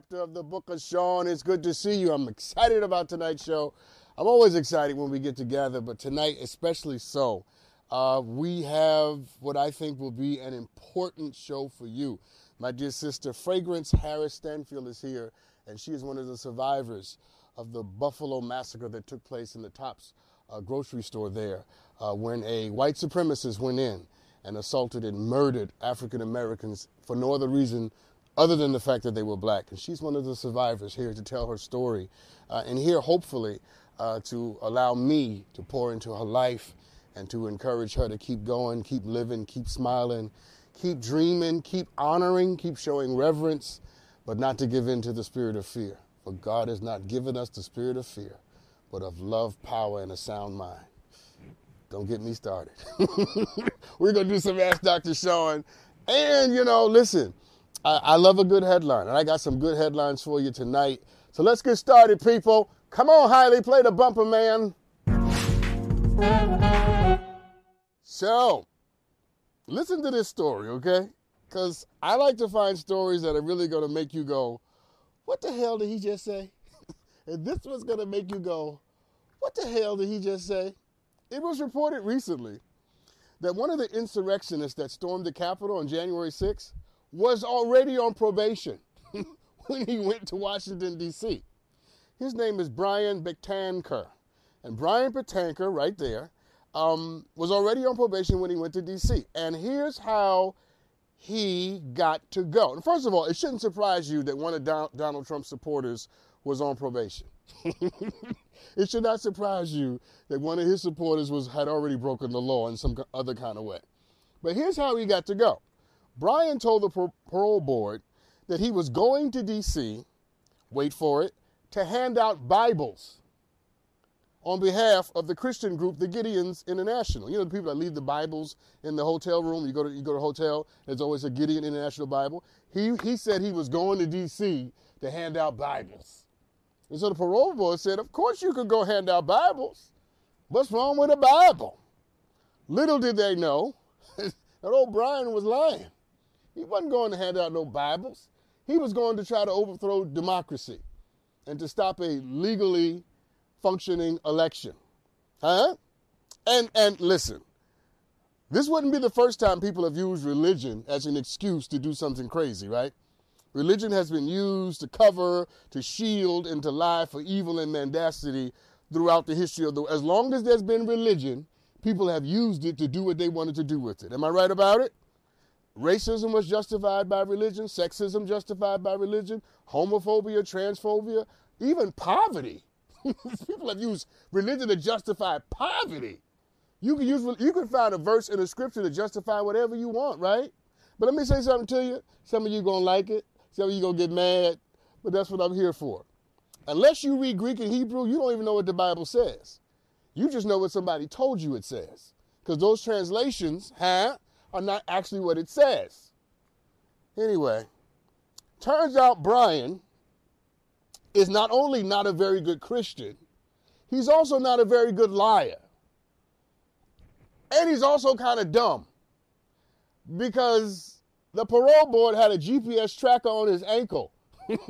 Chapter of the book of Sean. It's good to see you. I'm excited about tonight's show. I'm always excited when we get together, but tonight, especially so. Uh, we have what I think will be an important show for you. My dear sister, Fragrance Harris Stanfield, is here, and she is one of the survivors of the Buffalo massacre that took place in the Tops uh, grocery store there uh, when a white supremacist went in and assaulted and murdered African Americans for no other reason other than the fact that they were black. And she's one of the survivors here to tell her story uh, and here, hopefully, uh, to allow me to pour into her life and to encourage her to keep going, keep living, keep smiling, keep dreaming, keep honoring, keep showing reverence, but not to give in to the spirit of fear. For God has not given us the spirit of fear, but of love, power, and a sound mind. Don't get me started. We're going to do some Ask Dr. Sean. And, you know, listen, I, I love a good headline, and I got some good headlines for you tonight. So let's get started, people. Come on, Hailey, play the bumper, man. So, listen to this story, okay? Because I like to find stories that are really going to make you go, what the hell did he just say? and this one's going to make you go, what the hell did he just say? It was reported recently that one of the insurrectionists that stormed the Capitol on January 6th was already on probation when he went to Washington, D.C. His name is Brian Betancur. And Brian Betancur, right there, um, was already on probation when he went to D.C. And here's how he got to go. And first of all, it shouldn't surprise you that one of Donald Trump's supporters was on probation. it should not surprise you that one of his supporters was had already broken the law in some other kind of way. But here's how he got to go. Brian told the parole board that he was going to D.C., wait for it, to hand out Bibles on behalf of the Christian group, the Gideons International. You know, the people that leave the Bibles in the hotel room. You go to you go to a hotel, there's always a Gideon International Bible. He he said he was going to D.C. to hand out Bibles. And so the parole board said, Of course you could go hand out Bibles. What's wrong with a Bible? Little did they know that old Brian was lying. He wasn't going to hand out no Bibles. He was going to try to overthrow democracy and to stop a legally functioning election. Huh? And and listen, this wouldn't be the first time people have used religion as an excuse to do something crazy, right? Religion has been used to cover, to shield, and to lie for evil and mendacity throughout the history of the world. as long as there's been religion, people have used it to do what they wanted to do with it. Am I right about it? Racism was justified by religion, sexism justified by religion, homophobia, transphobia, even poverty. People have used religion to justify poverty. You can use you can find a verse in the scripture to justify whatever you want, right? But let me say something to you. Some of you gonna like it, some of you gonna get mad, but that's what I'm here for. Unless you read Greek and Hebrew, you don't even know what the Bible says. You just know what somebody told you it says. Because those translations, huh? Are not actually what it says. Anyway, turns out Brian is not only not a very good Christian, he's also not a very good liar. And he's also kind of dumb because the parole board had a GPS tracker on his ankle. and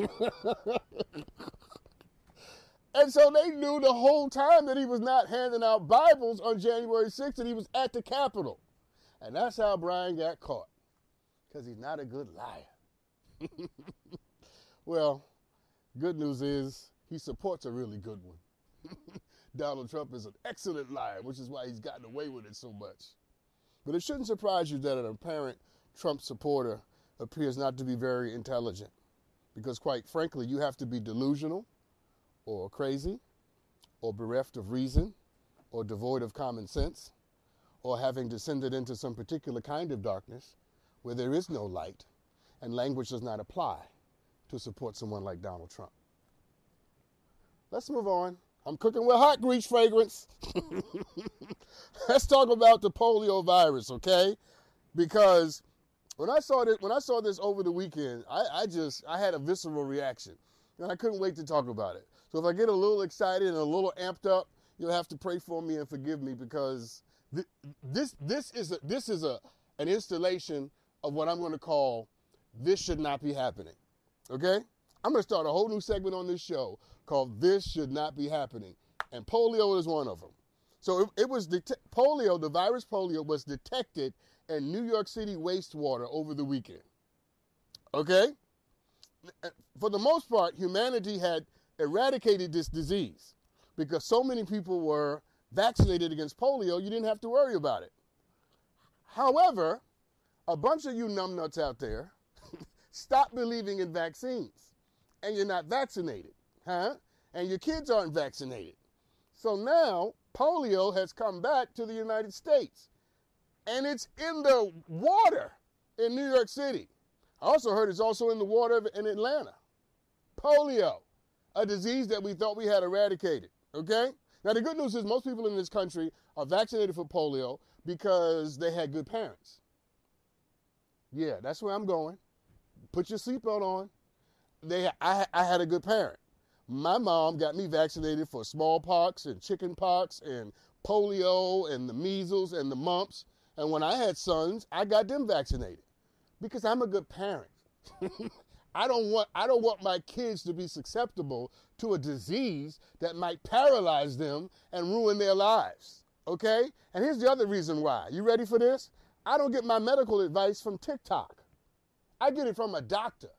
so they knew the whole time that he was not handing out Bibles on January 6th and he was at the Capitol. And that's how Brian got caught, because he's not a good liar. well, good news is he supports a really good one. Donald Trump is an excellent liar, which is why he's gotten away with it so much. But it shouldn't surprise you that an apparent Trump supporter appears not to be very intelligent. Because, quite frankly, you have to be delusional or crazy or bereft of reason or devoid of common sense or having descended into some particular kind of darkness where there is no light and language does not apply to support someone like Donald Trump. Let's move on. I'm cooking with hot grease fragrance. Let's talk about the polio virus, okay? Because when I saw this, when I saw this over the weekend, I, I just I had a visceral reaction, and I couldn't wait to talk about it. So if I get a little excited and a little amped up, you'll have to pray for me and forgive me because th- this this is a, this is a an installation of what I'm going to call this should not be happening. Okay? I'm going to start a whole new segment on this show called This Should Not Be Happening. And polio is one of them. So it, it was det- polio, the virus polio was detected in New York City wastewater over the weekend. Okay? For the most part, humanity had eradicated this disease because so many people were vaccinated against polio, you didn't have to worry about it. However, a bunch of you numbnuts out there stop believing in vaccines and you're not vaccinated, huh? And your kids aren't vaccinated. So now polio has come back to the United States and it's in the water in New York City. I also heard it's also in the water in Atlanta. Polio, a disease that we thought we had eradicated, okay? Now, the good news is most people in this country are vaccinated for polio because they had good parents. Yeah, that's where I'm going. Put your seatbelt on. They, I, I had a good parent. My mom got me vaccinated for smallpox and chickenpox and polio and the measles and the mumps. And when I had sons, I got them vaccinated because I'm a good parent. I don't want I don't want my kids to be susceptible to a disease that might paralyze them and ruin their lives. Okay? And here's the other reason why. You ready for this? I don't get my medical advice from TikTok. I get it from a doctor.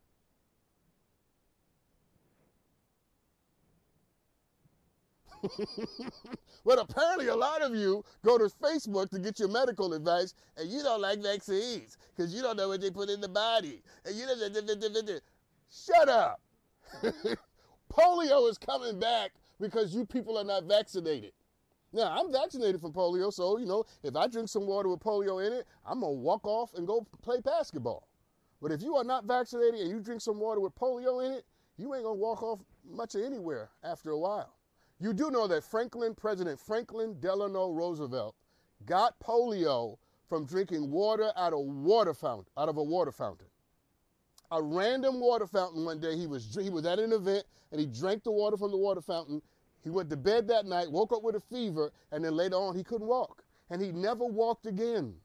but apparently, a lot of you go to Facebook to get your medical advice, and you don't like vaccines because you don't know what they put in the body. And you don't. Shut up. polio is coming back because you people are not vaccinated. Now, I'm vaccinated for polio, so, you know, if I drink some water with polio in it, I'm going to walk off and go play basketball. But if you are not vaccinated and you drink some water with polio in it, you ain't going to walk off much of anywhere after a while. You do know that Franklin, President Franklin Delano Roosevelt, got polio from drinking water out of water fountain, out of a water fountain. A random water fountain one day. He was he was at an event and he drank the water from the water fountain. He went to bed that night, woke up with a fever, and then later on he couldn't walk. And he never walked again.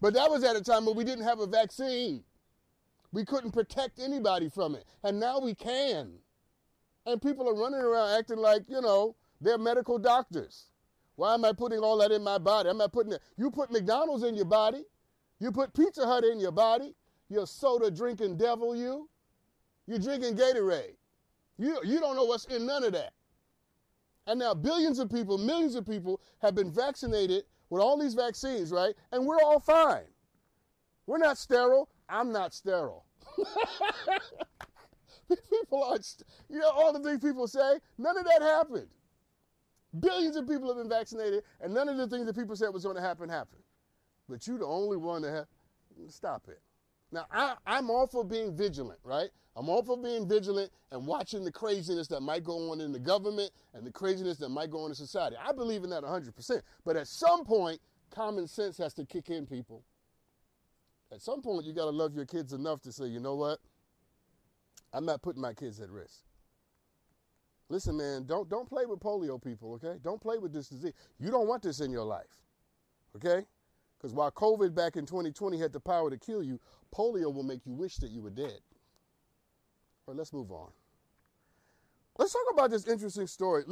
But that was at a time when we didn't have a vaccine. We couldn't protect anybody from it. And now we can. And people are running around acting like, you know, they're medical doctors. Why am I putting all that in my body? I'm not putting it. You put McDonald's in your body. You put Pizza Hut in your body. You soda drinking devil, you. You're drinking Gatorade. You, you don't know what's in none of that. And now billions of people, millions of people have been vaccinated with all these vaccines, right? And we're all fine. We're not sterile. I'm not sterile. people are, you know, all the things people say, none of that happened. Billions of people have been vaccinated, and none of the things that people said was going to happen happened. But you're the only one that. Stop it. Now, I, I'm all for being vigilant, right? I'm all for being vigilant and watching the craziness that might go on in the government and the craziness that might go on in society. I believe in that 100%. But at some point, common sense has to kick in, people. At some point, you got to love your kids enough to say, you know what? I'm not putting my kids at risk. Listen, man, don't don't play with polio people, okay? Don't play with this disease. You don't want this in your life. Okay? Because while COVID back in 2020 had the power to kill you, polio will make you wish that you were dead. All right, let's move on. Let's talk about this interesting story.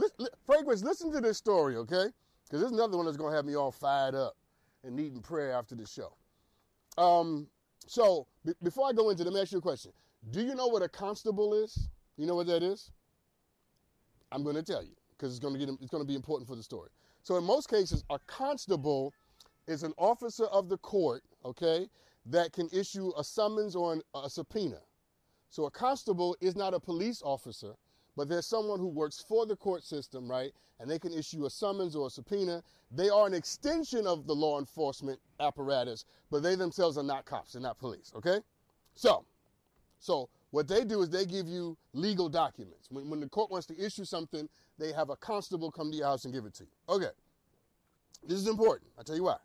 Fragrance, listen to this story, okay? Because there's another one that's going to have me all fired up and needing prayer after the show. Um, so, b- before I go into, let me ask you a question. Do you know what a constable is? You know what that is? I'm going to tell you because it's going to get it's going to be important for the story. So in most cases, a constable is an officer of the court, okay, that can issue a summons or an, a subpoena. So a constable is not a police officer, but there's someone who works for the court system, right? And they can issue a summons or a subpoena. They are an extension of the law enforcement apparatus, but they themselves are not cops, they're not police, okay? So, so what they do is they give you legal documents. When, when the court wants to issue something, they have a constable come to your house and give it to you. Okay. This is important. I'll tell you why.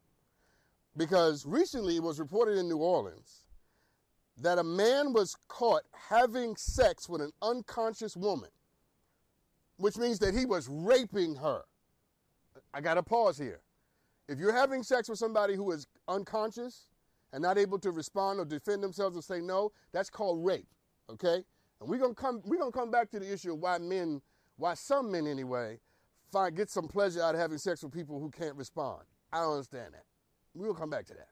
Because recently it was reported in New Orleans that a man was caught having sex with an unconscious woman, which means that he was raping her. I got to pause here. If you're having sex with somebody who is unconscious and not able to respond or defend themselves or say no, that's called rape. Okay? And we're gonna come we're gonna come back to the issue of why men, why some men anyway, find get some pleasure out of having sex with people who can't respond. I don't understand that. We'll come back to that.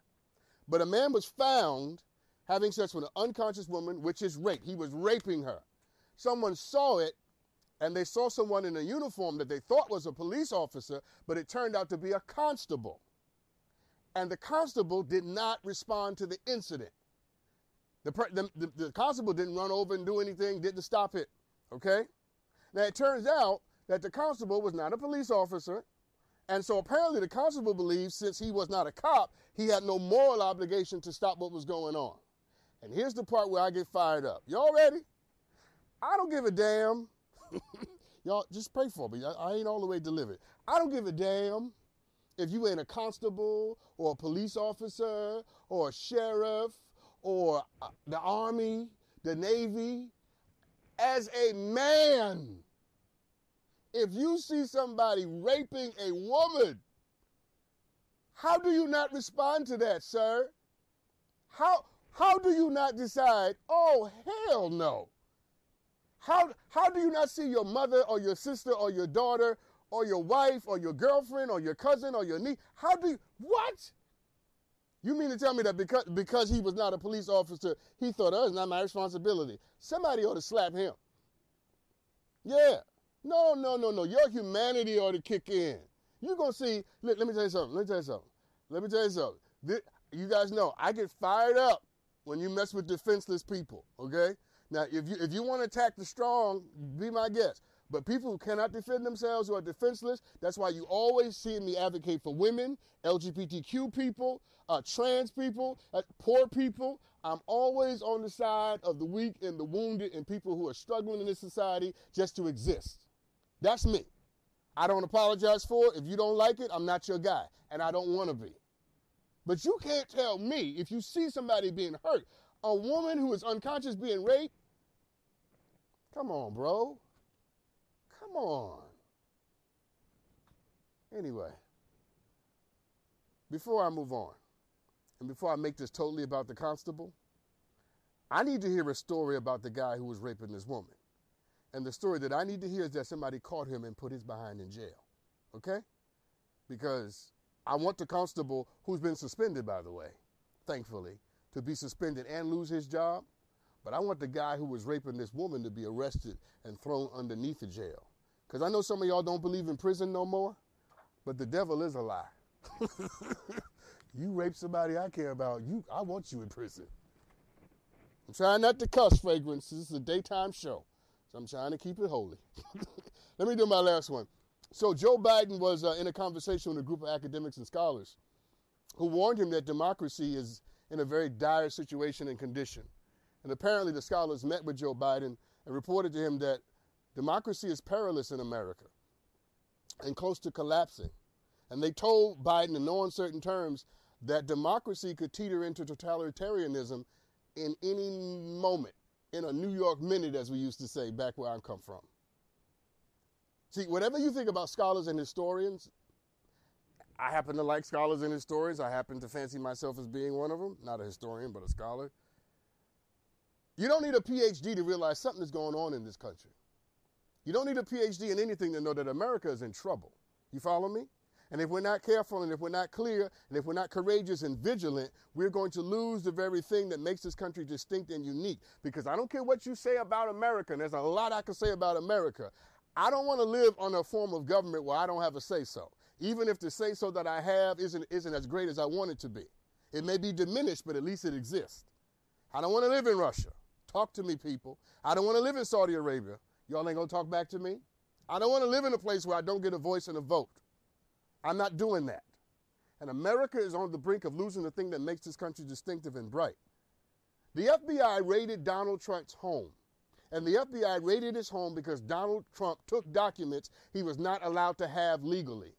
But a man was found having sex with an unconscious woman, which is rape. He was raping her. Someone saw it, and they saw someone in a uniform that they thought was a police officer, but it turned out to be a constable. And the constable did not respond to the incident. The, the, the, the constable didn't run over and do anything, didn't stop it. Okay? Now it turns out that the constable was not a police officer. And so apparently the constable believes since he was not a cop, he had no moral obligation to stop what was going on. And here's the part where I get fired up. Y'all ready? I don't give a damn. Y'all just pray for me. I, I ain't all the way delivered. I don't give a damn if you ain't a constable or a police officer or a sheriff or uh, the army, the navy. As a man, if you see somebody raping a woman, how do you not respond to that, sir? How how do you not decide, "Oh, hell no." How how do you not see your mother or your sister or your daughter or your wife or your girlfriend or your cousin or your niece? How do you what? You mean to tell me that because because he was not a police officer, he thought, "Oh, it's not my responsibility." Somebody ought to slap him. Yeah. No, no, no, no. Your humanity ought to kick in. You're going to see, let, let, me tell you something. Let me tell you something. Let me tell you something. This, you guys know, I get fired up when you mess with defenseless people, okay? Now, if you if you want to attack the strong, be my guest. But people who cannot defend themselves, who are defenseless, that's why you always see me advocate for women, LGBTQ people, uh, trans people, uh, poor people. I'm always on the side of the weak and the wounded and people who are struggling in this society just to exist. That's me. I don't apologize for it. If you don't like it, I'm not your guy, and I don't want to be. But you can't tell me if you see somebody being hurt, a woman who is unconscious being raped. Come on, bro. Come on. Anyway, before I move on, and before I make this totally about the constable, I need to hear a story about the guy who was raping this woman. And the story that I need to hear is that somebody caught him and put his behind in jail. Okay? Because I want the constable, who's been suspended, by the way, thankfully, to be suspended and lose his job. But I want the guy who was raping this woman to be arrested and thrown underneath the jail. Because I know some of y'all don't believe in prison no more, but the devil is a lie. you rape somebody I care about, you I want you in prison. I'm trying not to cuss, Fragrance. This is a daytime show. So I'm trying to keep it holy. Let me do my last one. So Joe Biden was uh, in a conversation with a group of academics and scholars who warned him that democracy is in a very dire situation and condition. And apparently the scholars met with Joe Biden and reported to him that democracy is perilous in America and close to collapsing. And they told Biden in no uncertain terms that democracy could teeter into totalitarianism in any moment in a New York minute, as we used to say back where I come from. See, whatever you think about scholars and historians, I happen to like scholars and historians. I happen to fancy myself as being one of them. Not a historian, but a scholar. You don't need a PhD to realize something is going on in this country. You don't need a PhD in anything to know that America is in trouble. You follow me? And if we're not careful and if we're not clear and if we're not courageous and vigilant, we're going to lose the very thing that makes this country distinct and unique. Because I don't care what you say about America, and there's a lot I can say about America. I don't want to live on a form of government where I don't have a say so. Even if the say so that I have isn't, isn't as great as I want it to be. It may be diminished, but at least it exists. I don't want to live in Russia. Talk to me, people. I don't want to live in Saudi Arabia. Y'all ain't going to talk back to me? I don't want to live in a place where I don't get a voice and a vote. I'm not doing that. And America is on the brink of losing the thing that makes this country distinctive and bright. The FBI raided Donald Trump's home. And the FBI raided his home because Donald Trump took documents he was not allowed to have legally.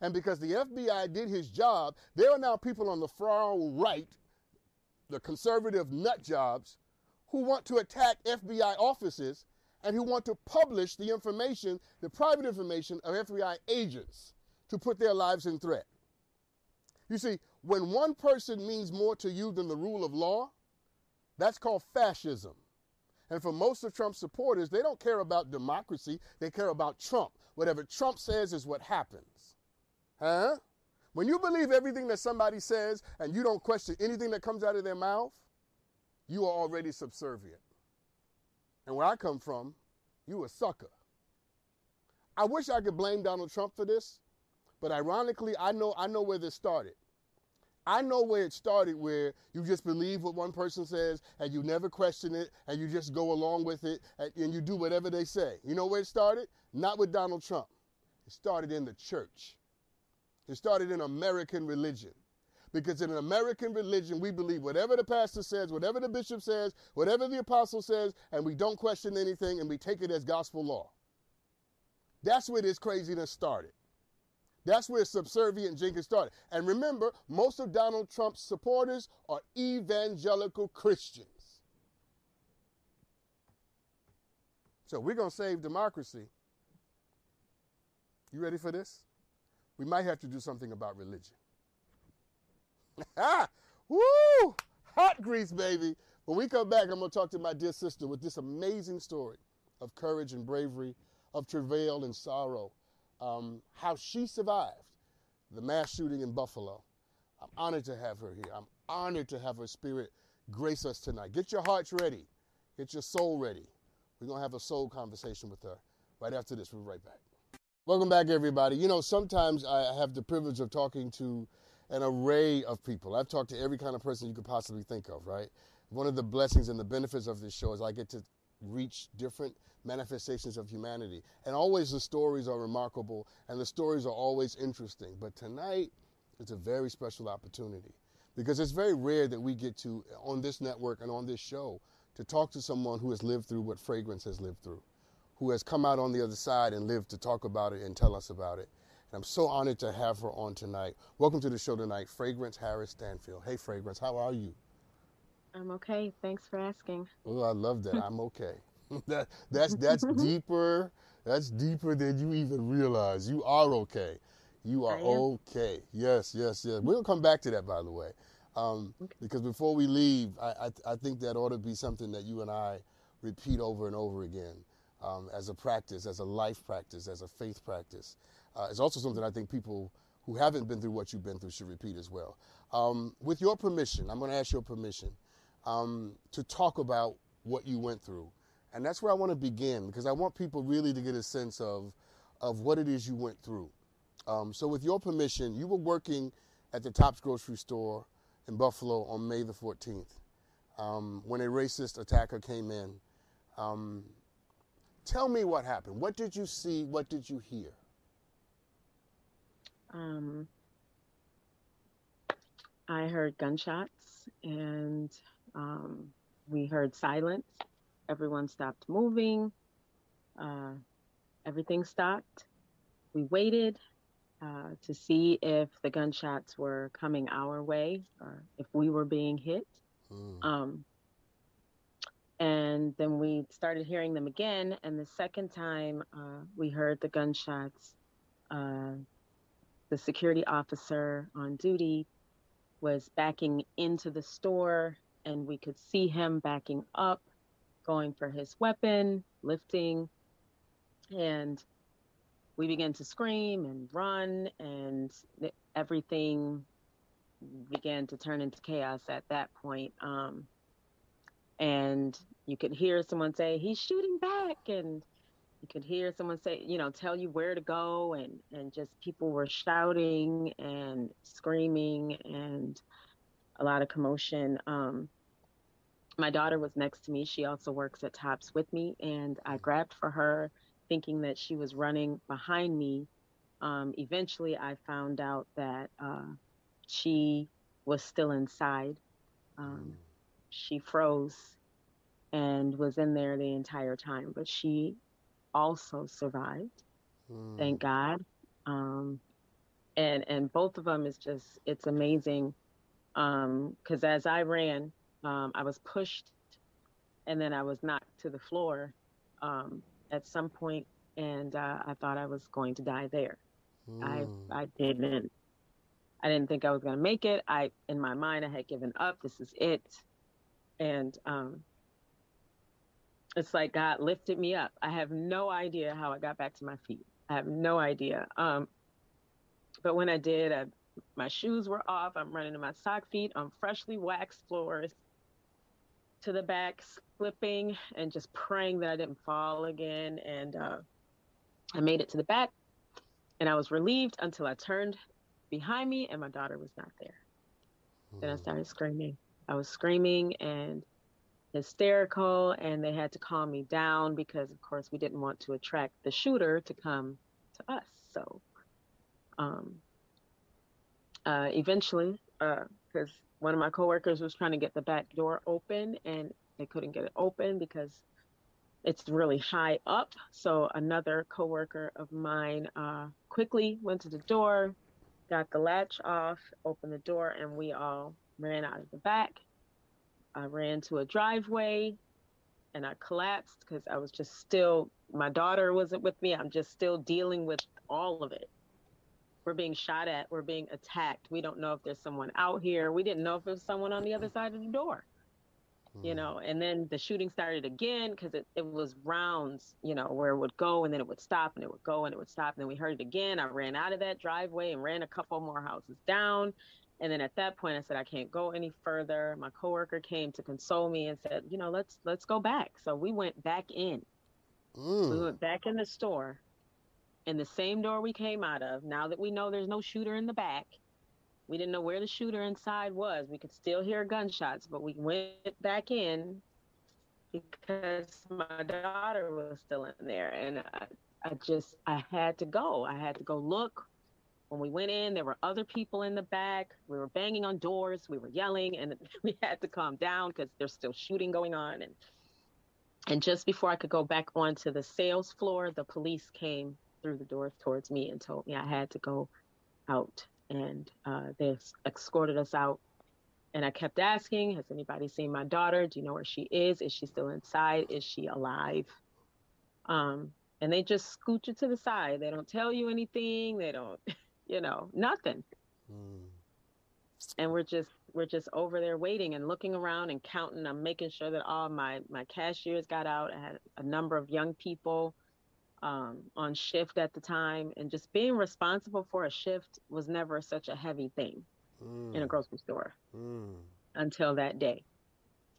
And because the FBI did his job, there are now people on the far right, the conservative nut jobs, who want to attack FBI offices and who want to publish the information, the private information of FBI agents to put their lives in threat. You see, when one person means more to you than the rule of law, that's called fascism. And for most of Trump's supporters, they don't care about democracy, they care about Trump. Whatever Trump says is what happens. Huh? When you believe everything that somebody says and you don't question anything that comes out of their mouth, you are already subservient. And where I come from, you a sucker. I wish I could blame Donald Trump for this, but ironically, I know I know where this started. I know where it started where you just believe what one person says and you never question it and you just go along with it and, and you do whatever they say. You know where it started? Not with Donald Trump. It started in the church. It started in American religion. Because in an American religion, we believe whatever the pastor says, whatever the bishop says, whatever the apostle says, and we don't question anything and we take it as gospel law. That's where this craziness started. That's where subservient Jenkins started. And remember, most of Donald Trump's supporters are evangelical Christians. So we're going to save democracy. You ready for this? We might have to do something about religion. Woo! Hot grease, baby. When we come back, I'm going to talk to my dear sister with this amazing story of courage and bravery, of travail and sorrow, um, how she survived the mass shooting in Buffalo. I'm honored to have her here. I'm honored to have her spirit grace us tonight. Get your hearts ready, get your soul ready. We're going to have a soul conversation with her right after this. We'll be right back. Welcome back, everybody. You know, sometimes I have the privilege of talking to an array of people. I've talked to every kind of person you could possibly think of, right? One of the blessings and the benefits of this show is I get to reach different manifestations of humanity. And always the stories are remarkable and the stories are always interesting. But tonight, it's a very special opportunity because it's very rare that we get to, on this network and on this show, to talk to someone who has lived through what Fragrance has lived through, who has come out on the other side and lived to talk about it and tell us about it. And I'm so honored to have her on tonight. Welcome to the show tonight, Fragrance Harris Stanfield. Hey, Fragrance, how are you? I'm okay. Thanks for asking. Oh, I love that. I'm okay. that that's that's deeper. That's deeper than you even realize. You are okay. You are okay. Yes, yes, yes. We'll come back to that, by the way, um, okay. because before we leave, I, I, I think that ought to be something that you and I repeat over and over again um, as a practice, as a life practice, as a faith practice. Uh, it's also something I think people who haven't been through what you've been through should repeat as well. Um, with your permission, I'm going to ask your permission um, to talk about what you went through. And that's where I want to begin because I want people really to get a sense of, of what it is you went through. Um, so, with your permission, you were working at the Tops grocery store in Buffalo on May the 14th um, when a racist attacker came in. Um, tell me what happened. What did you see? What did you hear? Um, I heard gunshots and um, we heard silence. Everyone stopped moving. Uh, everything stopped. We waited uh, to see if the gunshots were coming our way or if we were being hit. Mm. Um, and then we started hearing them again. And the second time uh, we heard the gunshots, uh, the security officer on duty was backing into the store, and we could see him backing up, going for his weapon, lifting. And we began to scream and run, and everything began to turn into chaos at that point. Um, and you could hear someone say, He's shooting back. And you could hear someone say, you know, tell you where to go, and and just people were shouting and screaming and a lot of commotion. Um, my daughter was next to me. She also works at Tops with me, and I grabbed for her, thinking that she was running behind me. Um, eventually, I found out that uh, she was still inside. Um, she froze and was in there the entire time, but she also survived. Mm. Thank God. Um, and and both of them is just it's amazing because um, as I ran, um, I was pushed and then I was knocked to the floor um, at some point, and uh, I thought I was going to die there. Mm. I. I didn't I didn't think I was going to make it. I in my mind I had given up. This is it, and um, it's like God lifted me up. I have no idea how I got back to my feet. I have no idea. Um, but when I did, I, my shoes were off. I'm running in my sock feet on freshly waxed floors to the back, slipping and just praying that I didn't fall again. And uh, I made it to the back, and I was relieved until I turned behind me and my daughter was not there. Mm. Then I hmm. started screaming. I was screaming and hysterical, and they had to calm me down because, of course, we didn't want to attract the shooter to come to us. So, um, uh, eventually, because uh, one of my coworkers was trying to get the back door open and they couldn't get it open because it's really high up. So another coworker of mine uh, quickly went to the door, got the latch off, opened the door, and we all ran out of the back. I ran to a driveway and I collapsed because I was just still, my daughter wasn't with me. I'm just still dealing with all of it. We're being shot at, we're being attacked. We don't know if there's someone out here. We didn't know if there was someone on the other side of the door you hmm. know and then the shooting started again because it, it was rounds you know where it would go and then it would stop and it would go and it would stop and then we heard it again i ran out of that driveway and ran a couple more houses down and then at that point i said i can't go any further my coworker came to console me and said you know let's let's go back so we went back in mm. we went back in the store in the same door we came out of now that we know there's no shooter in the back we didn't know where the shooter inside was. We could still hear gunshots, but we went back in because my daughter was still in there. And I, I just, I had to go. I had to go look. When we went in, there were other people in the back. We were banging on doors. We were yelling, and we had to calm down because there's still shooting going on. And and just before I could go back onto the sales floor, the police came through the doors towards me and told me I had to go out and uh, they escorted us out. And I kept asking, Has anybody seen my daughter? Do you know where she is? Is she still inside? Is she alive? Um, and they just scoot you to the side. They don't tell you anything. They don't, you know, nothing. Mm. And we're just we're just over there waiting and looking around and counting. I'm making sure that all my my cashiers got out. I had a number of young people um, on shift at the time, and just being responsible for a shift was never such a heavy thing mm. in a mm. grocery store mm. until that day.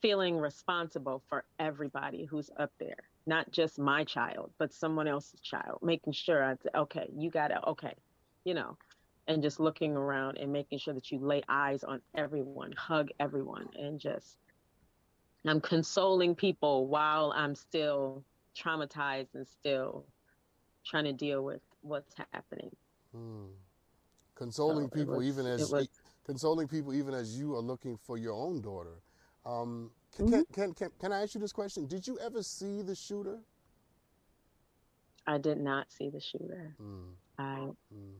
Feeling responsible for everybody who's up there, not just my child, but someone else's child, making sure I okay, you got to, okay, you know, and just looking around and making sure that you lay eyes on everyone, hug everyone, and just I'm consoling people while I'm still traumatized and still trying to deal with what's happening. Hmm. Consoling so people, was, even as was, consoling people, even as you are looking for your own daughter. Um, can, mm-hmm. can, can, can I ask you this question? Did you ever see the shooter? I did not see the shooter. Mm. I mm.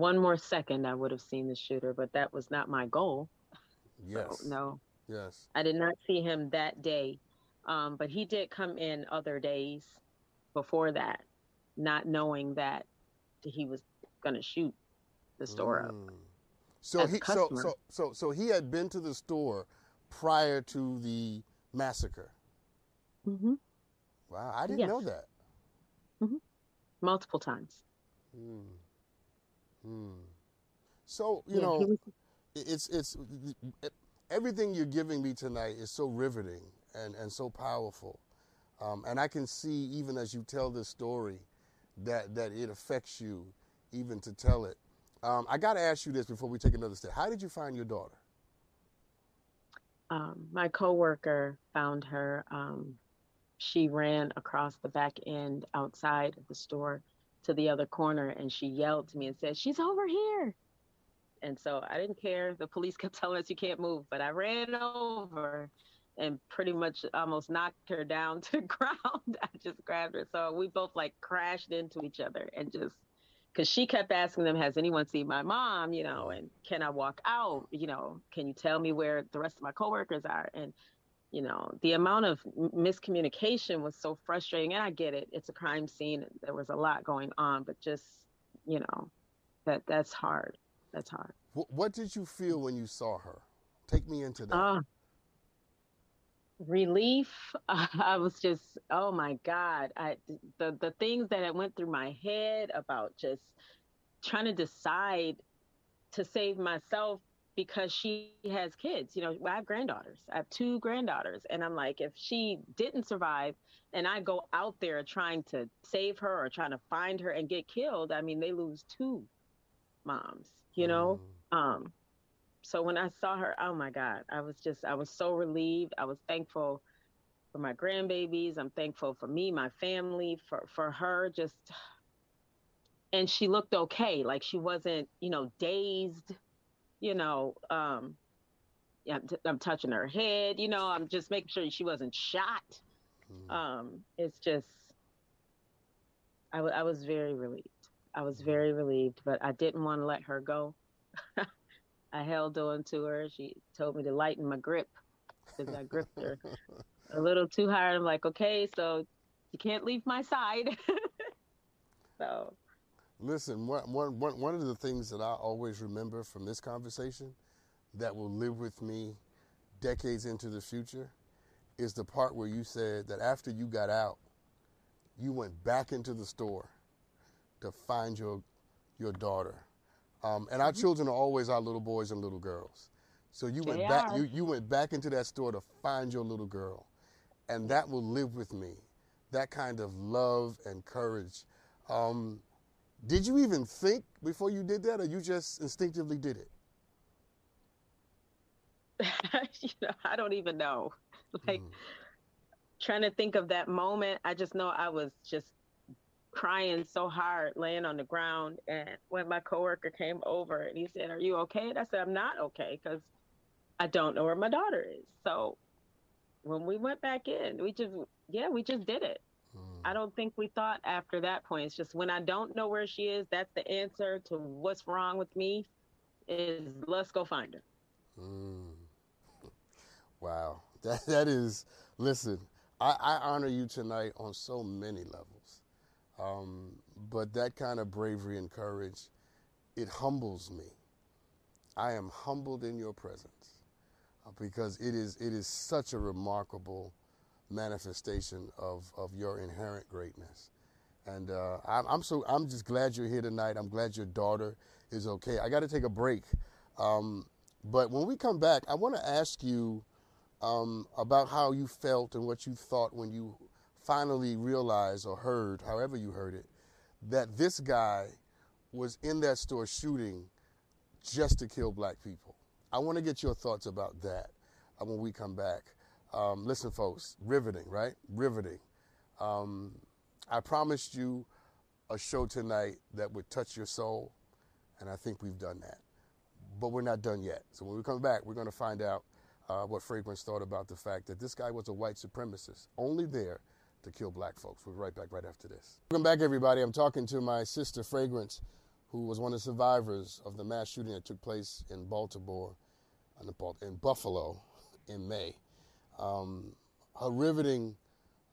One more second I would have seen the shooter, but that was not my goal. Yes. So, no. Yes. I did not see him that day. Um, but he did come in other days before that, not knowing that he was going to shoot the store mm. up. So he so, so so so he had been to the store prior to the massacre. Mm-hmm. Wow, I didn't yes. know that. Mm-hmm. Multiple times. Hmm. Hmm. So you yeah, know, it's it's it, everything you're giving me tonight is so riveting and, and so powerful. Um, and I can see, even as you tell this story, that, that it affects you even to tell it. Um, I got to ask you this before we take another step. How did you find your daughter? Um, my coworker found her. Um, she ran across the back end outside of the store to the other corner and she yelled to me and said, She's over here. And so I didn't care. The police kept telling us you can't move, but I ran over and pretty much almost knocked her down to ground. I just grabbed her. So we both like crashed into each other and just because she kept asking them, Has anyone seen my mom? You know, and can I walk out? You know, can you tell me where the rest of my coworkers are? And you know, the amount of miscommunication was so frustrating. And I get it; it's a crime scene. There was a lot going on, but just you know, that that's hard. That's hard. What did you feel when you saw her? Take me into that. Uh, relief. I was just, oh my God. I the the things that I went through my head about just trying to decide to save myself because she has kids. You know, I have granddaughters. I have two granddaughters. And I'm like, if she didn't survive and I go out there trying to save her or trying to find her and get killed, I mean, they lose two moms, you know? Mm. Um, so when I saw her, oh my God, I was just, I was so relieved. I was thankful for my grandbabies. I'm thankful for me, my family, for, for her, just, and she looked okay. Like she wasn't, you know, dazed you know, um, yeah, I'm, t- I'm touching her head, you know, I'm just making sure she wasn't shot. Mm. Um, it's just, I, w- I was very relieved. I was mm-hmm. very relieved, but I didn't want to let her go. I held on to her. She told me to lighten my grip because I gripped her a little too hard. I'm like, okay, so you can't leave my side. so Listen, one, one, one of the things that I always remember from this conversation that will live with me decades into the future is the part where you said that after you got out, you went back into the store to find your, your daughter. Um, and our mm-hmm. children are always our little boys and little girls. So you they went back you, you went back into that store to find your little girl. And that will live with me. That kind of love and courage. Um, did you even think before you did that, or you just instinctively did it? you know, I don't even know. Like mm. trying to think of that moment, I just know I was just crying so hard, laying on the ground. And when my coworker came over and he said, "Are you okay?" And I said, "I'm not okay because I don't know where my daughter is." So when we went back in, we just yeah, we just did it. I don't think we thought after that point. It's just when I don't know where she is, that's the answer to what's wrong with me. Is let's go find her. Mm. Wow, that that is. Listen, I, I, honor you tonight on so many levels, um, but that kind of bravery and courage, it humbles me. I am humbled in your presence uh, because it is it is such a remarkable manifestation of, of your inherent greatness. And uh, I'm, I'm, so I'm just glad you're here tonight. I'm glad your daughter is okay. I got to take a break, um, but when we come back, I want to ask you um, about how you felt and what you thought when you finally realized or heard, however you heard it, that this guy was in that store shooting just to kill black people. I want to get your thoughts about that uh, when we come back. Um, listen, folks, riveting, right? Riveting. Um, I promised you a show tonight that would touch your soul, and I think we've done that. But we're not done yet. So when we come back, we're going to find out uh, what Fragrance thought about the fact that this guy was a white supremacist, only there to kill black folks. We'll be right back right after this. Welcome back, everybody. I'm talking to my sister, Fragrance, who was one of the survivors of the mass shooting that took place in Baltimore, in Buffalo, in May. Um, her riveting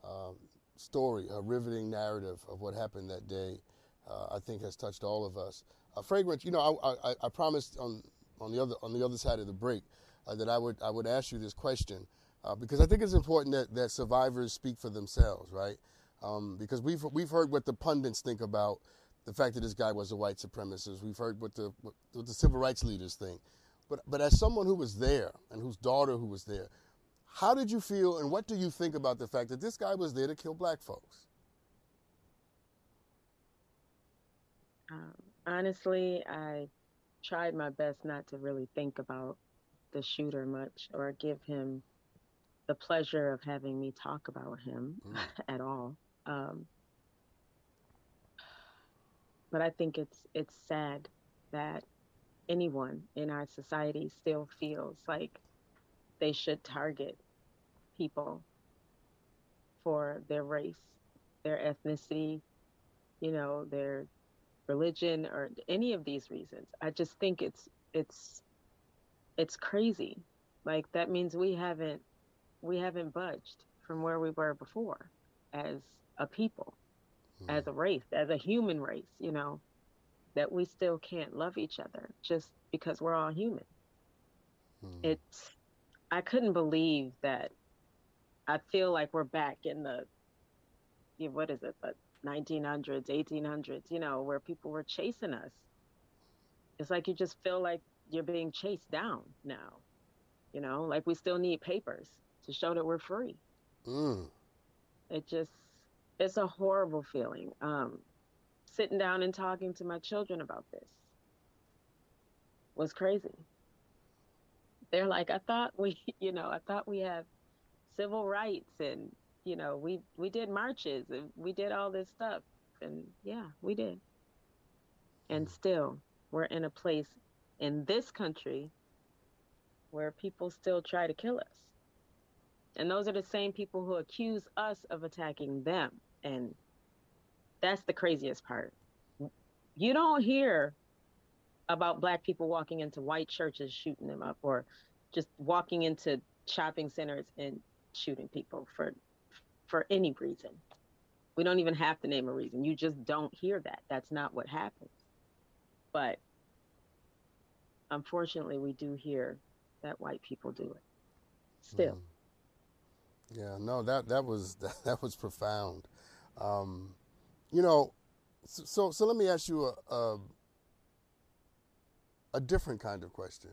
uh, story, her riveting narrative of what happened that day, uh, I think has touched all of us. Uh, fragrance, you know, I, I, I, promised on on the other on the other side of the break uh, that I would I would ask you this question uh, because I think it's important that, that survivors speak for themselves, right? Um, because we've we've heard what the pundits think about the fact that this guy was a white supremacist. We've heard what the what the civil rights leaders think, but but as someone who was there and whose daughter who was there, How did you feel, and what do you think about the fact that this guy was there to kill black folks? Um, honestly, I tried my best not to really think about the shooter much or give him the pleasure of having me talk about him mm. at all. Um, but I think it's it's sad that anyone in our society still feels like they should target people for their race, their ethnicity, you know, their religion or any of these reasons. I just think it's it's it's crazy. Like that means we haven't we haven't budged from where we were before as a people, mm. as a race, as a human race, you know, that we still can't love each other just because we're all human. Mm. It's I couldn't believe that I feel like we're back in the what is it, the 1900s, 1800s, you know, where people were chasing us. It's like you just feel like you're being chased down now. You know, like we still need papers to show that we're free. Mm. It just, it's a horrible feeling. Um, sitting down and talking to my children about this was crazy. They're like, I thought we, you know, I thought we have civil rights and you know, we we did marches and we did all this stuff, and yeah, we did. And mm. still, we're in a place in this country where people still try to kill us. And those are the same people who accuse us of attacking them. And that's the craziest part. You don't hear about black people walking into white churches shooting them up or just walking into shopping centers and shooting people for for any reason. We don't even have to name a reason. You just don't hear that. That's not what happens. But unfortunately, we do hear that white people do it. Still. Mm. Yeah, no, that that was that, that was profound. Um, you know, so so let me ask you a a, a different kind of question,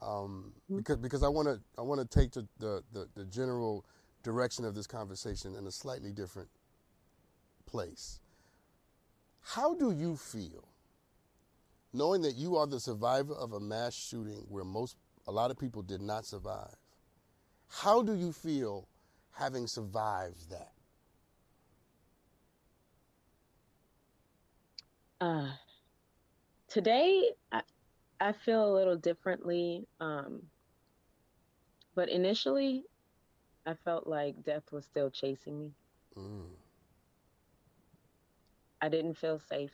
um, mm-hmm. because because I want to I want to take the, the the, the general direction of this conversation in a slightly different place. How do you feel knowing that you are the survivor of a mass shooting where most a lot of people did not survive? How do you feel having survived that? Uh, today, I, I feel a little differently. Um, but initially, I felt like death was still chasing me. Mm. I didn't feel safe.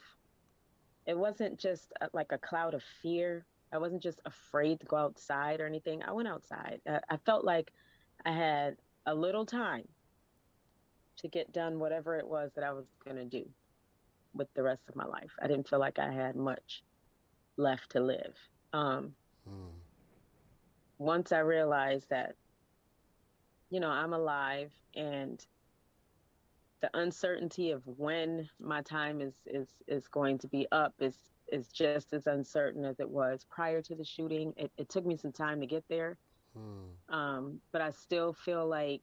It wasn't just a, like a cloud of fear. I wasn't just afraid to go outside or anything. I went outside. I, I felt like I had a little time to get done whatever it was that I was going to do with the rest of my life. I didn't feel like I had much left to live. Um, mm. Once I realized that you know, I'm alive and the uncertainty of when my time is is is going to be up is is just as uncertain as it was prior to the shooting. It, it took me some time to get there, hmm. um, but I still feel like,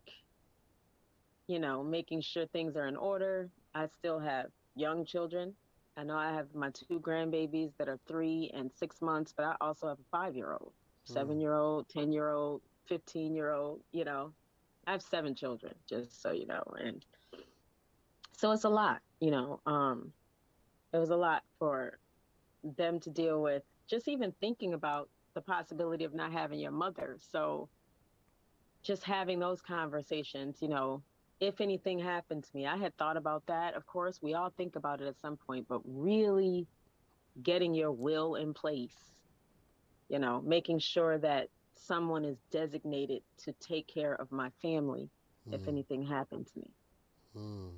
you know, making sure things are in order. I still have young children. I know I have my two grandbabies that are three and six months, but I also have a five year old, hmm. seven year old, 10 year old, 15 year old, you know, I have seven children, just so you know, and so it's a lot, you know. Um, it was a lot for them to deal with. Just even thinking about the possibility of not having your mother. So, just having those conversations, you know, if anything happened to me, I had thought about that. Of course, we all think about it at some point, but really getting your will in place, you know, making sure that someone is designated to take care of my family mm. if anything happened to me. Mm.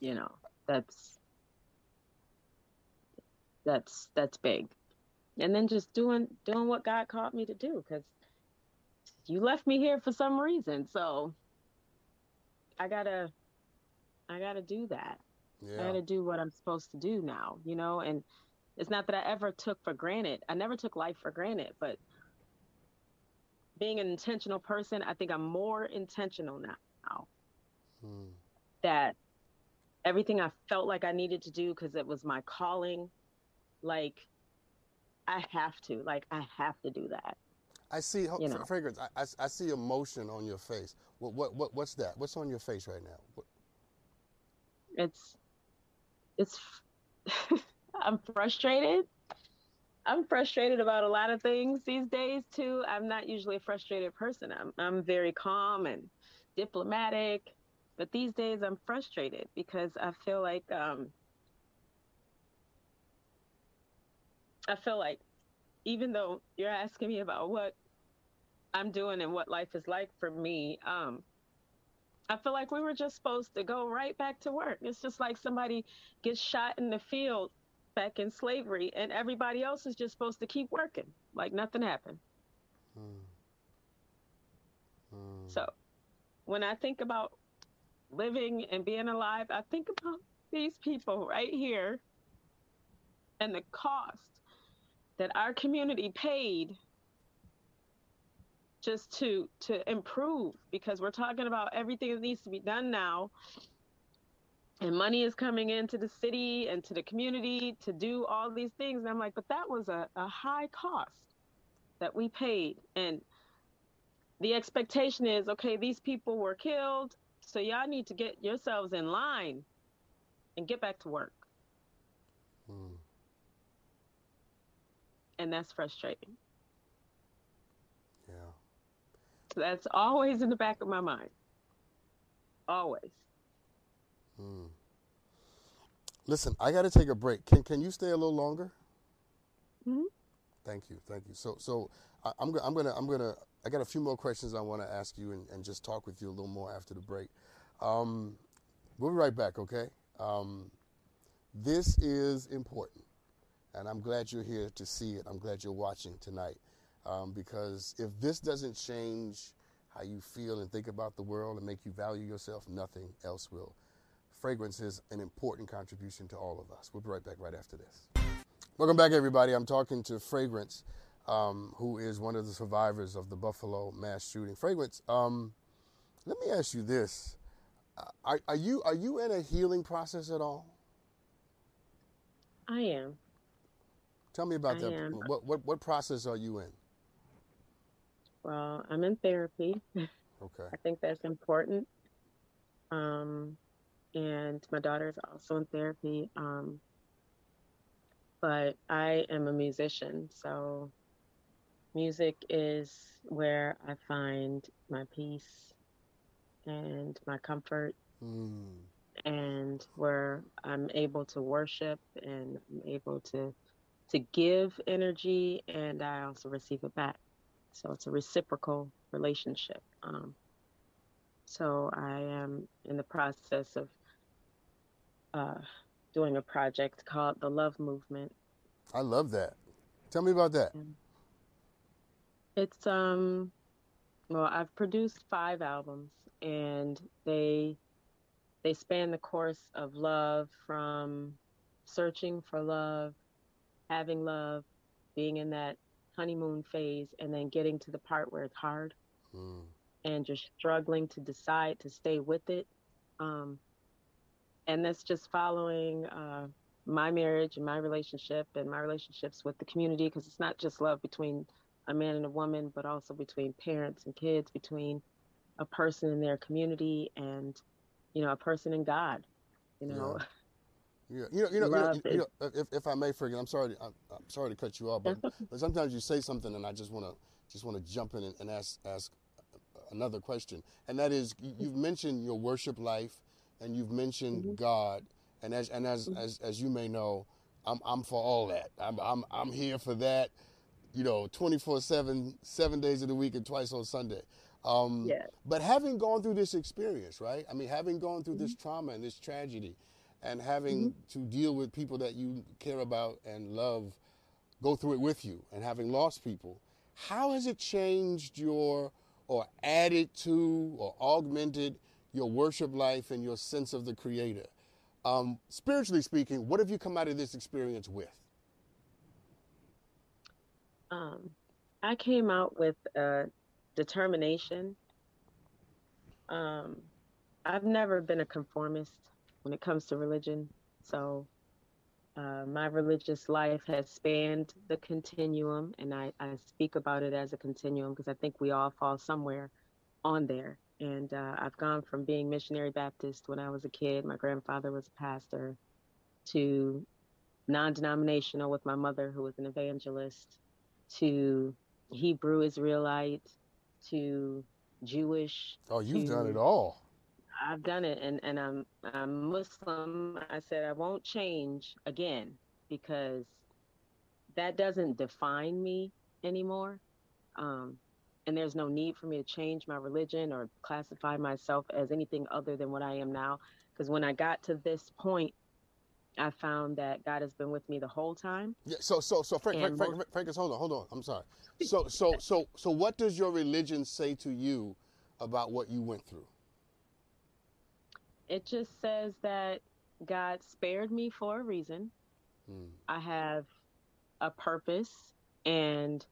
You know, that's that's that's big. And then just doing doing what God called me to do cuz you left me here for some reason. So I got to I got to do that. Yeah. I got to do what I'm supposed to do now, you know, and it's not that I ever took for granted. I never took life for granted, but being an intentional person, I think I'm more intentional now. Hmm. That everything I felt like I needed to do because it was my calling, like I have to, like I have to do that. I see you know. fragrance. I, I, I, see emotion on your face. What, what what what's that? What's on your face right now? What? It's it's. I'm frustrated. I'm frustrated about a lot of things these days too. I'm not usually a frustrated person. I'm I'm very calm and diplomatic, but these days I'm frustrated because I feel like um, I feel like even though you're asking me about what I'm doing and what life is like for me, um, I feel like we were just supposed to go right back to work. It's just like somebody gets shot in the field back in slavery, and everybody else is just supposed to keep working like nothing happened. Hmm. So when I think about living and being alive, I think about these people right here and the cost that our community paid just to to improve because we're talking about everything that needs to be done now. And money is coming into the city and to the community to do all these things. And i'm like but that was a, a high cost that we paid. And the expectation is okay these people were killed so y'all need to get yourselves in line and get back to work hmm and that's frustrating. Yeah. So that's always in the back of my mind. Always. Hmm. Listen, I got to take a break. Can can you stay a little longer? Hmm. Thank you, thank you. So so I, am I'm gonna I'm gonna I got a few more questions I want to ask you and, and just talk with you a little more after the break. Um, we'll be right back, okay? Um, this is important. And I'm glad you're here to see it. I'm glad you're watching tonight. Um, because if this doesn't change how you feel and think about the world and make you value yourself, nothing else will. Fragrance is an important contribution to all of us. We'll be right back right after this. Welcome back, everybody. I'm talking to Fragrance, um, who is one of the survivors of the Buffalo mass shooting. Fragrance, um, let me ask you this: are, are you are you in a healing process at all? I am. Tell me about I that. Am. What, what what process are you in? Well, I'm in therapy. Okay. I think that's important. Um, and my daughter is also in therapy. Um, but I am a musician, so music is where I find my peace and my comfort. Mm. And where I'm able to worship and I'm able to to give energy and I also receive it back. So it's a reciprocal relationship. Um, so I am in the process of uh, doing a project called the Love Movement. I love that. Tell me about that. It's um, well, I've produced five albums, and they they span the course of love from searching for love having love, being in that honeymoon phase, and then getting to the part where it's hard mm. and just struggling to decide to stay with it. Um, and that's just following uh, my marriage and my relationship and my relationships with the community because it's not just love between a man and a woman, but also between parents and kids, between a person in their community and, you know, a person in God. You know, yeah. Yeah, you know, you know, you know, you know, if, if I may, forget, I'm sorry, I'm, I'm, sorry to cut you off, but, but sometimes you say something, and I just want to just want to jump in and, and, ask ask another question, and that is, you've mentioned your worship life, and you've mentioned mm-hmm. God, and as and as, mm-hmm. as as you may know, I'm I'm for all that. I'm I'm I'm here for that, you know, 24 seven, seven days of the week, and twice on Sunday. Um, yeah. But having gone through this experience, right? I mean, having gone through mm-hmm. this trauma and this tragedy and having mm-hmm. to deal with people that you care about and love go through it with you and having lost people how has it changed your or added to or augmented your worship life and your sense of the creator um, spiritually speaking what have you come out of this experience with um, i came out with a determination. Um, I've never been a conformist when it comes to religion. So uh, my religious life has spanned the continuum, and I, I speak about it as a continuum because I think we all fall somewhere on there. And uh, I've gone from being missionary Baptist when I was a kid, my grandfather was a pastor, to non denominational with my mother, who was an evangelist, to Hebrew Israelite, to Jewish. Oh, you've to, done it all. I've done it, and, and I'm, I'm Muslim. I said I won't change again because that doesn't define me anymore. Um, and there's no need for me to change my religion or classify myself as anything other than what I am now. Because when I got to this point, I found that God has been with me the whole time. Yeah. So so so Frank Frank, Frank, Frank, Frank hold on hold on. I'm sorry. So so so so what does your religion say to you about what you went through? It just says that God spared me for a reason. Hmm. I have a purpose and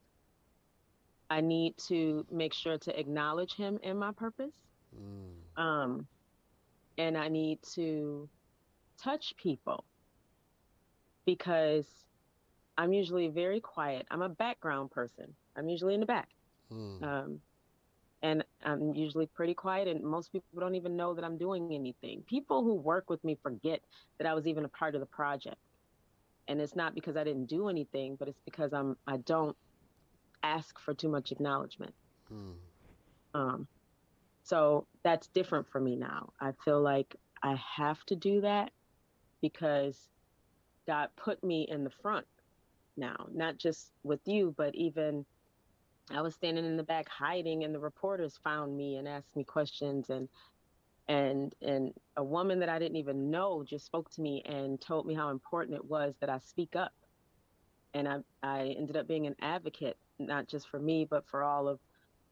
I need to make sure to acknowledge him in my purpose. Mm. Um, and I need to touch people because I'm usually very quiet. I'm a background person. I'm usually in the back. Mm. Um, and I'm usually pretty quiet, and most people don't even know that I'm doing anything. People who work with me forget that I was even a part of the project. And it's not because I didn't do anything, but it's because I'm I don't ask for too much acknowledgement. Hmm. Um, so that's different for me now. I feel like I have to do that because God put me in the front now, not just with you, but even I was standing in the back hiding and the reporters found me and asked me questions and and and a woman that I didn't even know just spoke to me and told me how important it was that I speak up. And I I ended up being an advocate not just for me, but for all of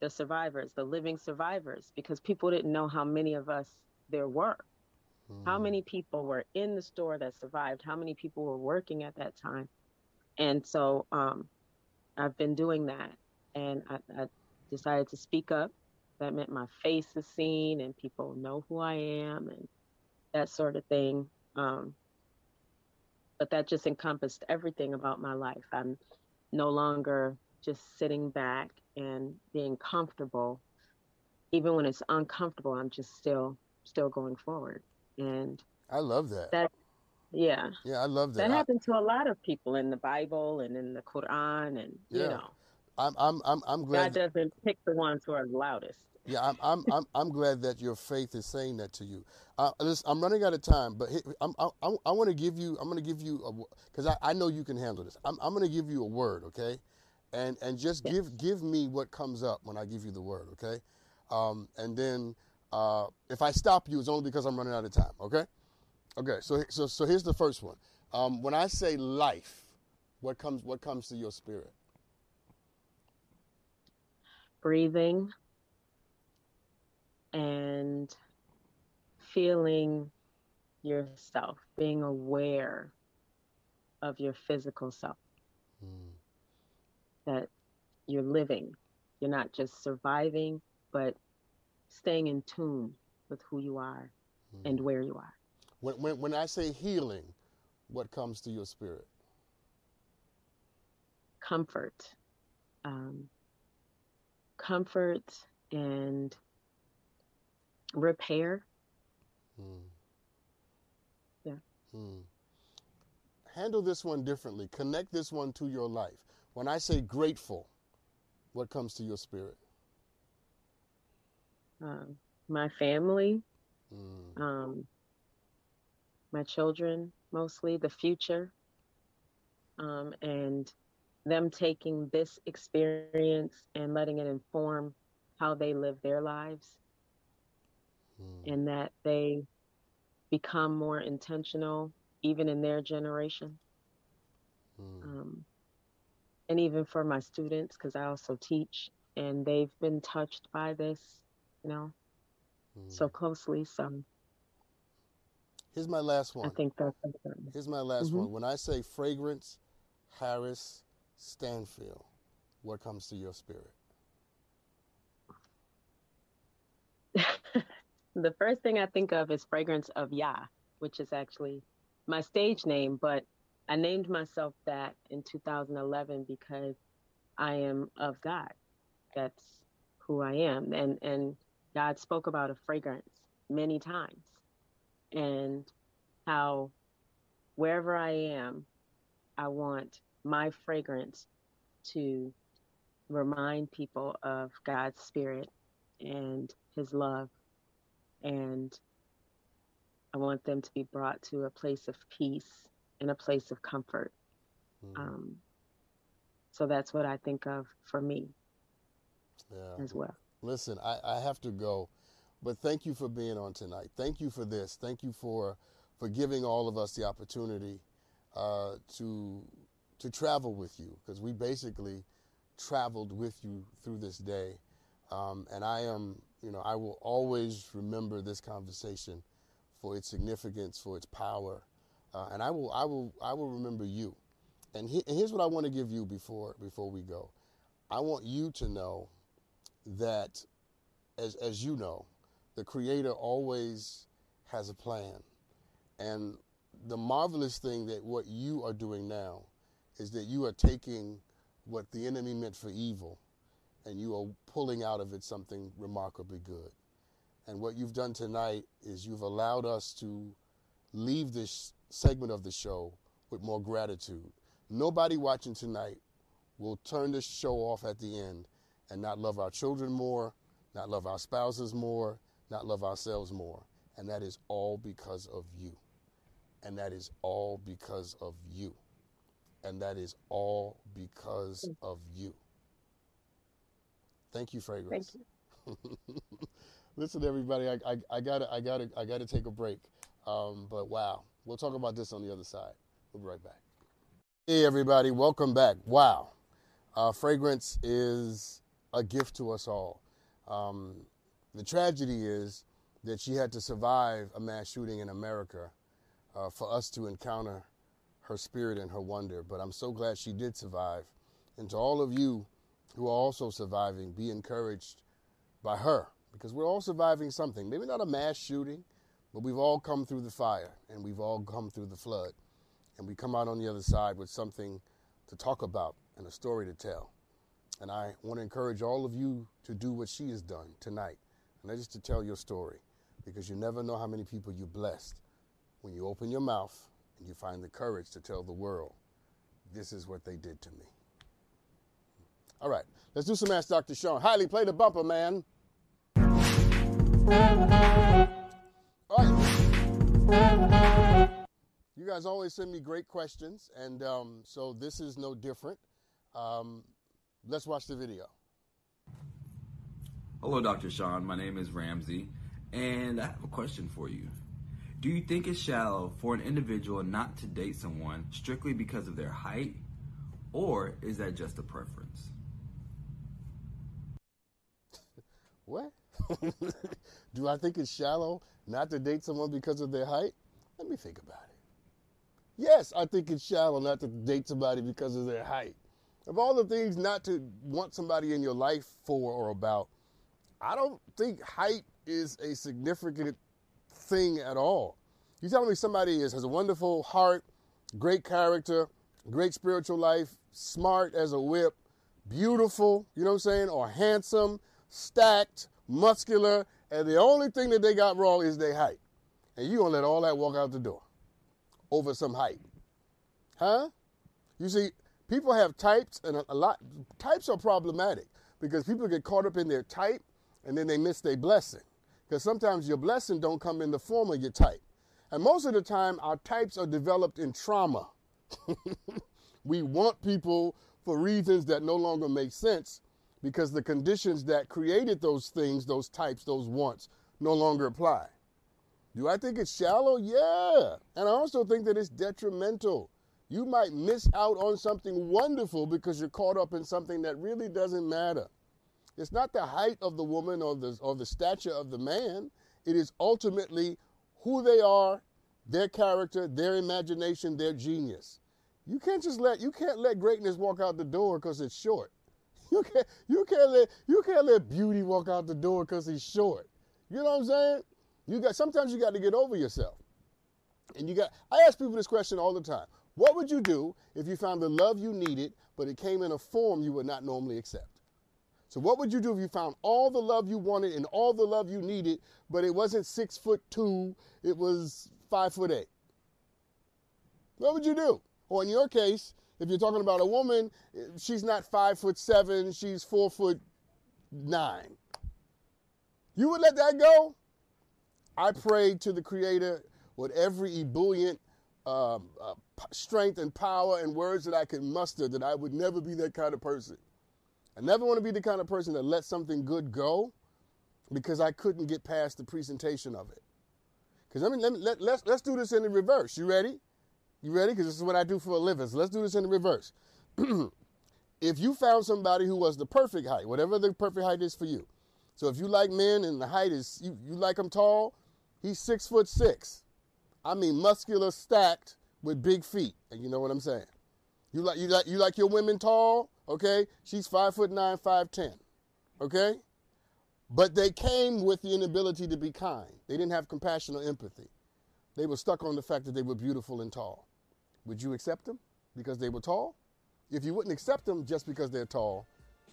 the survivors, the living survivors, because people didn't know how many of us there were. Mm. How many people were in the store that survived? How many people were working at that time? And so um, I've been doing that. And I, I decided to speak up. That meant my face is seen and people know who I am and that sort of thing. Um, but that just encompassed everything about my life. I'm no longer just sitting back and being comfortable even when it's uncomfortable i'm just still still going forward and i love that that yeah yeah i love that that happened to a lot of people in the bible and in the quran and yeah. you know i'm i'm i'm, I'm glad god doesn't pick the ones who are loudest yeah, I'm, I'm, I'm, I'm glad that your faith is saying that to you. Uh, listen, I'm running out of time, but I'm, I, I want to give you, I'm going to give you, because I, I know you can handle this. I'm, I'm going to give you a word, okay? and and just yes. give give me what comes up when I give you the word, okay? Um, and then uh, if I stop you, it's only because I'm running out of time, okay? Okay, so so so here's the first one. Um, when I say life, what comes what comes to your spirit? Breathing and feeling yourself, being aware of your physical self. Mm that you're living. You're not just surviving, but staying in tune with who you are mm-hmm. and where you are. When, when, when I say healing, what comes to your spirit? Comfort. Um, comfort and repair. Mm. Yeah. Mm. Handle this one differently. Connect this one to your life. When I say grateful, what comes to your spirit? Um, my family, mm. um, my children, mostly the future, um, and them taking this experience and letting it inform how they live their lives, mm. and that they become more intentional even in their generation. Mm. Um, and even for my students because i also teach and they've been touched by this you know mm. so closely so here's my last one i think that's important. here's my last mm-hmm. one when i say fragrance harris stanfield what comes to your spirit The first thing I think of is Fragrance of Yah, which is actually my stage name, but I named myself that in 2011 because I am of God. That's who I am. And and God spoke about a fragrance many times and how wherever I am, I want my fragrance to remind people of God's spirit and his love. And I want them to be brought to a place of peace and a place of comfort. Mm. Um, so that's what I think of for me yeah. as well. Listen, I, I have to go, but thank you for being on tonight. Thank you for this. Thank you for for giving all of us the opportunity uh, to to travel with you because we basically traveled with you through this day, um, and I am you know I will always remember this conversation for its significance, for its power, uh, and I will I will I will remember you. And, he, and here's what I want to give you before before we go. I want you to know that, as as you know, the Creator always has a plan, and the marvelous thing that what you are doing now is that you are taking what the enemy meant for evil and you are pulling out of it something remarkably good. And what you've done tonight is you've allowed us to leave this segment of the show with more gratitude. Nobody watching tonight will turn this show off at the end and not love our children more, not love our spouses more, not love ourselves more. And that is all because of you. And that is all because of you. And that is all because of you. Thank you, Fragrance. Thank you. Listen, everybody, I, I, I, gotta, I gotta, I gotta take a break. Um, but wow, We'll talk about this on the other side. We'll be right back. Hey, everybody, welcome back. Wow. Uh, fragrance is a gift to us all. Um, the tragedy is that she had to survive a mass shooting in America uh, for us to encounter her spirit and her wonder. But I'm so glad she did survive. And to all of you who are also surviving, be encouraged by her because we're all surviving something. Maybe not a mass shooting, but we've all come through the fire and we've all come through the flood. And we come out on the other side with something to talk about and a story to tell. And I want to encourage all of you to do what she has done tonight, and that is to tell your story, because you never know how many people you blessed when you open your mouth and you find the courage to tell the world, this is what they did to me. All right, let's do some Ask Dr. Sean. Highly play the bumper, man. All right. You guys always send me great questions, and um, so this is no different. Um, let's watch the video. Hello, Dr. Sean. My name is Ramsey, and I have a question for you. Do you think it's shallow for an individual not to date someone strictly because of their height, or is that just a preference? What? Do I think it's shallow not to date someone because of their height? Let me think about it. Yes, I think it's shallow not to date somebody because of their height. Of all the things not to want somebody in your life for or about, I don't think height is a significant thing at all. You telling me somebody is has a wonderful heart, great character, great spiritual life, smart as a whip, beautiful, you know what I'm saying, or handsome, stacked, muscular, and the only thing that they got wrong is their height. And you gonna let all that walk out the door over some height. Huh? You see, people have types and a, a lot types are problematic because people get caught up in their type and then they miss their blessing. Because sometimes your blessing don't come in the form of your type. And most of the time our types are developed in trauma. we want people for reasons that no longer make sense because the conditions that created those things, those types, those wants, no longer apply. Do I think it's shallow? Yeah. And I also think that it's detrimental. You might miss out on something wonderful because you're caught up in something that really doesn't matter. It's not the height of the woman or the, or the stature of the man. It is ultimately who they are, their character, their imagination, their genius. You can't just let you can't let greatness walk out the door because it's short. You can't you can't let you can't let beauty walk out the door because he's short. You know what I'm saying? You got sometimes you got to get over yourself. And you got I ask people this question all the time. What would you do if you found the love you needed, but it came in a form you would not normally accept? So what would you do if you found all the love you wanted and all the love you needed, but it wasn't six foot two, it was five foot eight? What would you do? Or in your case, if you're talking about a woman, she's not five foot seven, she's four foot nine. You would let that go? I prayed to the Creator with every ebullient um, uh, strength and power and words that I could muster that I would never be that kind of person. I never want to be the kind of person that let something good go because I couldn't get past the presentation of it. Because I mean, let, let, let's, let's do this in the reverse. You ready? You ready? Because this is what I do for a living. So let's do this in the reverse. if you found somebody who was the perfect height, whatever the perfect height is for you. So if you like men and the height is, you, you like them tall, he's six foot six. I mean, muscular, stacked with big feet. And you know what I'm saying? You like, you like, you like your women tall? Okay? She's five foot nine, five ten. Okay? But they came with the inability to be kind. They didn't have compassion or empathy. They were stuck on the fact that they were beautiful and tall. Would you accept them because they were tall? If you wouldn't accept them just because they're tall,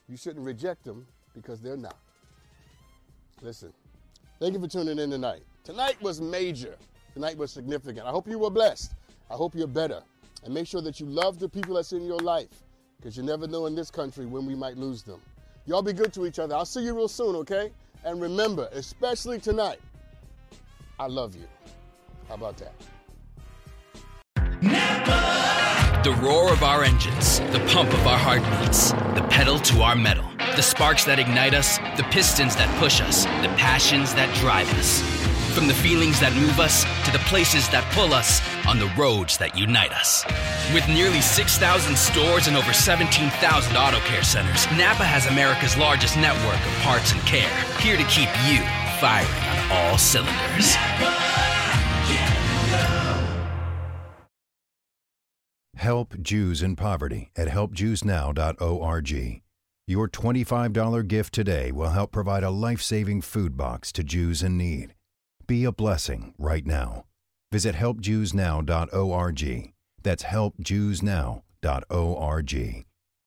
you shouldn't reject them because they're not. Listen, thank you for tuning in tonight. Tonight was major. Tonight was significant. I hope you were blessed. I hope you're better. And make sure that you love the people that's in your life because you never know in this country when we might lose them. Y'all be good to each other. I'll see you real soon, okay? And remember, especially tonight, I love you. How about that? The roar of our engines, the pump of our heartbeats, the pedal to our metal, the sparks that ignite us, the pistons that push us, the passions that drive us. From the feelings that move us to the places that pull us on the roads that unite us. With nearly 6,000 stores and over 17,000 auto care centers, Napa has America's largest network of parts and care, here to keep you firing on all cylinders. Help Jews in poverty at helpjewsnow.org. Your $25 gift today will help provide a life saving food box to Jews in need. Be a blessing right now. Visit helpjewsnow.org. That's helpjewsnow.org.